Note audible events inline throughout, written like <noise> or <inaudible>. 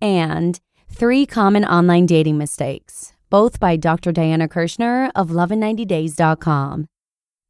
and Three Common Online Dating Mistakes, both by Dr. Diana Kirschner of love90days.com.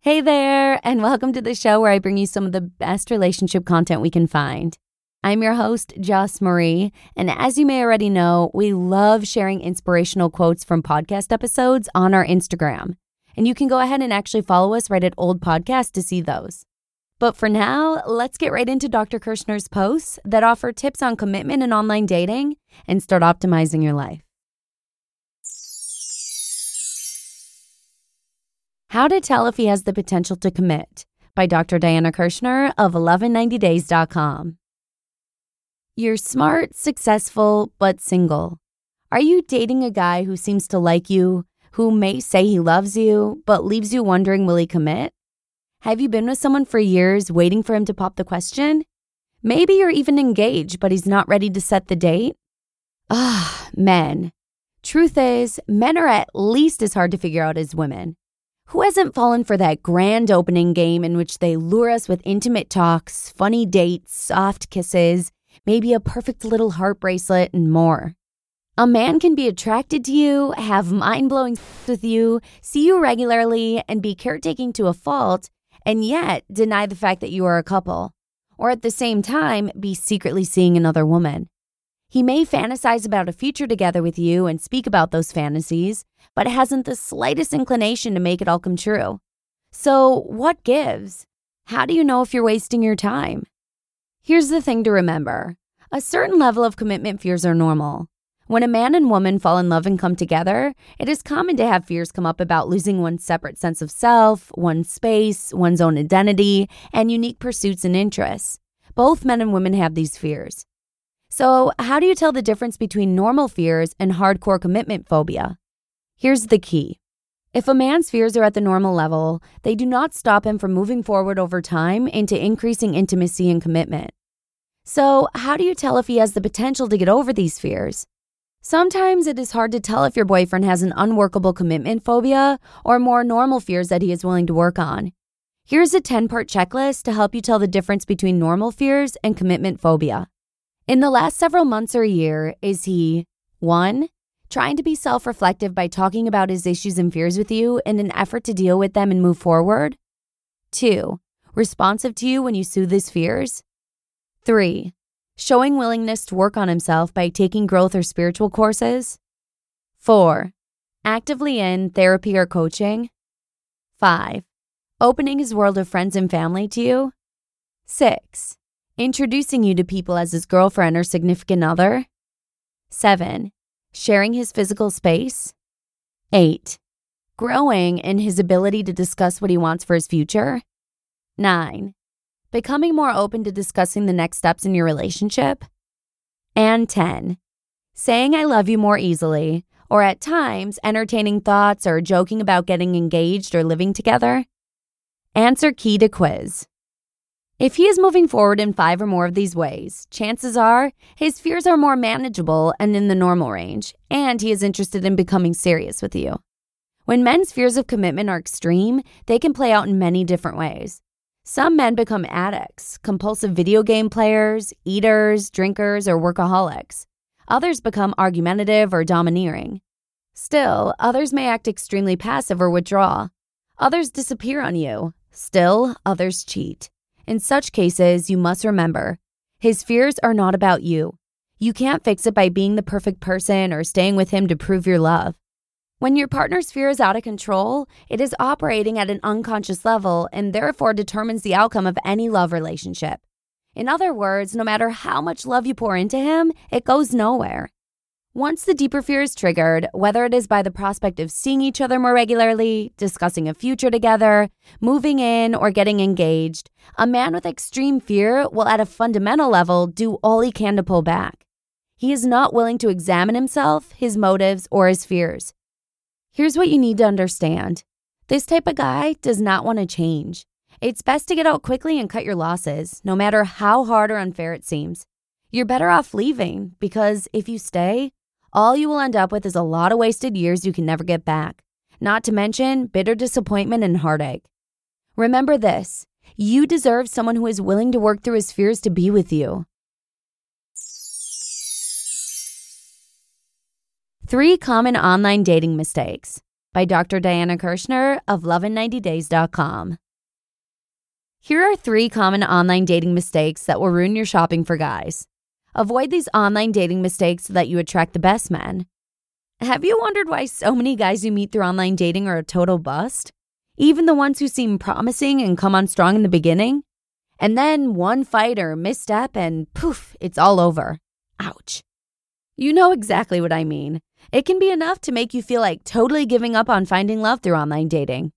Hey there, and welcome to the show where I bring you some of the best relationship content we can find. I'm your host, Joss Marie, and as you may already know, we love sharing inspirational quotes from podcast episodes on our Instagram. And you can go ahead and actually follow us right at Old Podcast to see those. But for now, let's get right into Dr. Kirschner's posts that offer tips on commitment and online dating and start optimizing your life. How to Tell If He Has the Potential to Commit by Dr. Diana Kirschner of lovein90days.com. You're smart, successful, but single. Are you dating a guy who seems to like you, who may say he loves you, but leaves you wondering will he commit? Have you been with someone for years waiting for him to pop the question? Maybe you're even engaged, but he's not ready to set the date? Ah, men. Truth is, men are at least as hard to figure out as women. Who hasn't fallen for that grand opening game in which they lure us with intimate talks, funny dates, soft kisses, maybe a perfect little heart bracelet, and more? A man can be attracted to you, have mind blowing <laughs> with you, see you regularly, and be caretaking to a fault and yet deny the fact that you are a couple, or at the same time be secretly seeing another woman. He may fantasize about a future together with you and speak about those fantasies, but hasn't the slightest inclination to make it all come true. So, what gives? How do you know if you're wasting your time? Here's the thing to remember a certain level of commitment fears are normal. When a man and woman fall in love and come together, it is common to have fears come up about losing one's separate sense of self, one's space, one's own identity, and unique pursuits and interests. Both men and women have these fears. So, how do you tell the difference between normal fears and hardcore commitment phobia? Here's the key. If a man's fears are at the normal level, they do not stop him from moving forward over time into increasing intimacy and commitment. So, how do you tell if he has the potential to get over these fears? Sometimes it is hard to tell if your boyfriend has an unworkable commitment phobia or more normal fears that he is willing to work on. Here's a 10 part checklist to help you tell the difference between normal fears and commitment phobia. In the last several months or year, is he 1. Trying to be self reflective by talking about his issues and fears with you in an effort to deal with them and move forward? 2. Responsive to you when you soothe his fears? 3 showing willingness to work on himself by taking growth or spiritual courses. 4. Actively in therapy or coaching. 5. Opening his world of friends and family to you. 6. Introducing you to people as his girlfriend or significant other. 7. Sharing his physical space. 8. Growing in his ability to discuss what he wants for his future. 9 becoming more open to discussing the next steps in your relationship. And 10, saying I love you more easily, or at times entertaining thoughts or joking about getting engaged or living together. Answer key to quiz. If he is moving forward in five or more of these ways, chances are his fears are more manageable and in the normal range, and he is interested in becoming serious with you. When men's fears of commitment are extreme, they can play out in many different ways. Some men become addicts, compulsive video game players, eaters, drinkers, or workaholics. Others become argumentative or domineering. Still, others may act extremely passive or withdraw. Others disappear on you. Still, others cheat. In such cases, you must remember his fears are not about you. You can't fix it by being the perfect person or staying with him to prove your love. When your partner's fear is out of control, it is operating at an unconscious level and therefore determines the outcome of any love relationship. In other words, no matter how much love you pour into him, it goes nowhere. Once the deeper fear is triggered, whether it is by the prospect of seeing each other more regularly, discussing a future together, moving in, or getting engaged, a man with extreme fear will, at a fundamental level, do all he can to pull back. He is not willing to examine himself, his motives, or his fears. Here's what you need to understand this type of guy does not want to change. It's best to get out quickly and cut your losses, no matter how hard or unfair it seems. You're better off leaving because if you stay, all you will end up with is a lot of wasted years you can never get back, not to mention bitter disappointment and heartache. Remember this you deserve someone who is willing to work through his fears to be with you. Three Common Online Dating Mistakes by Dr. Diana Kirschner of lovein90days.com. Here are three common online dating mistakes that will ruin your shopping for guys. Avoid these online dating mistakes so that you attract the best men. Have you wondered why so many guys you meet through online dating are a total bust? Even the ones who seem promising and come on strong in the beginning? And then one fight or misstep and poof, it's all over. Ouch. You know exactly what I mean. It can be enough to make you feel like totally giving up on finding love through online dating.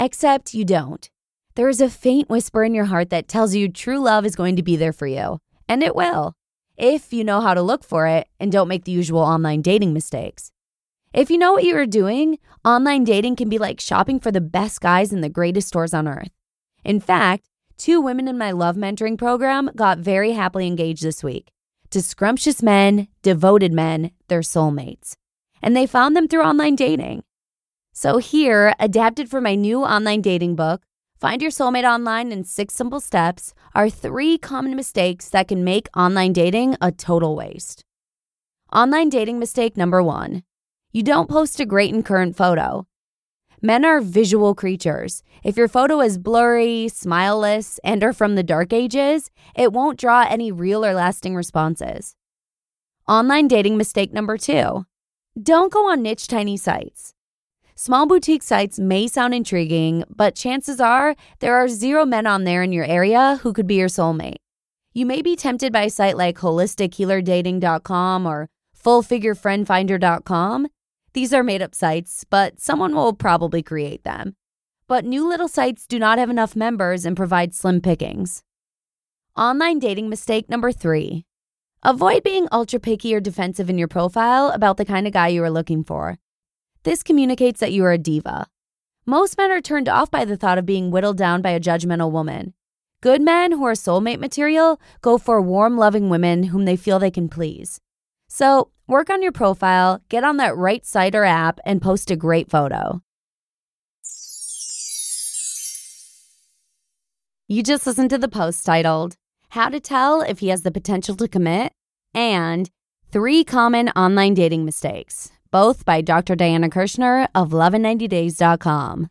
Except you don't. There is a faint whisper in your heart that tells you true love is going to be there for you, and it will, if you know how to look for it and don't make the usual online dating mistakes. If you know what you are doing, online dating can be like shopping for the best guys in the greatest stores on earth. In fact, two women in my love mentoring program got very happily engaged this week to scrumptious men, devoted men, their soulmates and they found them through online dating. So, here, adapted for my new online dating book, Find Your Soulmate Online in Six Simple Steps, are three common mistakes that can make online dating a total waste. Online dating mistake number one you don't post a great and current photo. Men are visual creatures. If your photo is blurry, smileless, and are from the dark ages, it won't draw any real or lasting responses. Online dating mistake number two don't go on niche tiny sites. Small boutique sites may sound intriguing, but chances are there are zero men on there in your area who could be your soulmate. You may be tempted by a site like holistichealerdating.com or fullfigurefriendfinder.com. These are made up sites, but someone will probably create them. But new little sites do not have enough members and provide slim pickings. Online dating mistake number three Avoid being ultra picky or defensive in your profile about the kind of guy you are looking for. This communicates that you are a diva. Most men are turned off by the thought of being whittled down by a judgmental woman. Good men who are soulmate material go for warm, loving women whom they feel they can please. So, work on your profile, get on that right site or app, and post a great photo. You just listened to the post titled, how to tell if he has the potential to commit, and Three Common Online Dating Mistakes, both by Dr. Diana Kirschner of lovein90days.com.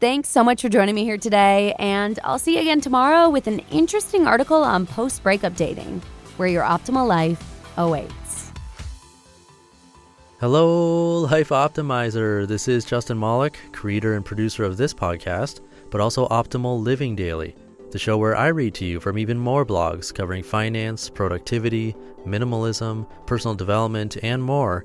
Thanks so much for joining me here today, and I'll see you again tomorrow with an interesting article on post breakup dating, where your optimal life awaits. Hello, Life Optimizer. This is Justin Malik, creator and producer of this podcast, but also Optimal Living Daily, the show where I read to you from even more blogs covering finance, productivity, minimalism, personal development, and more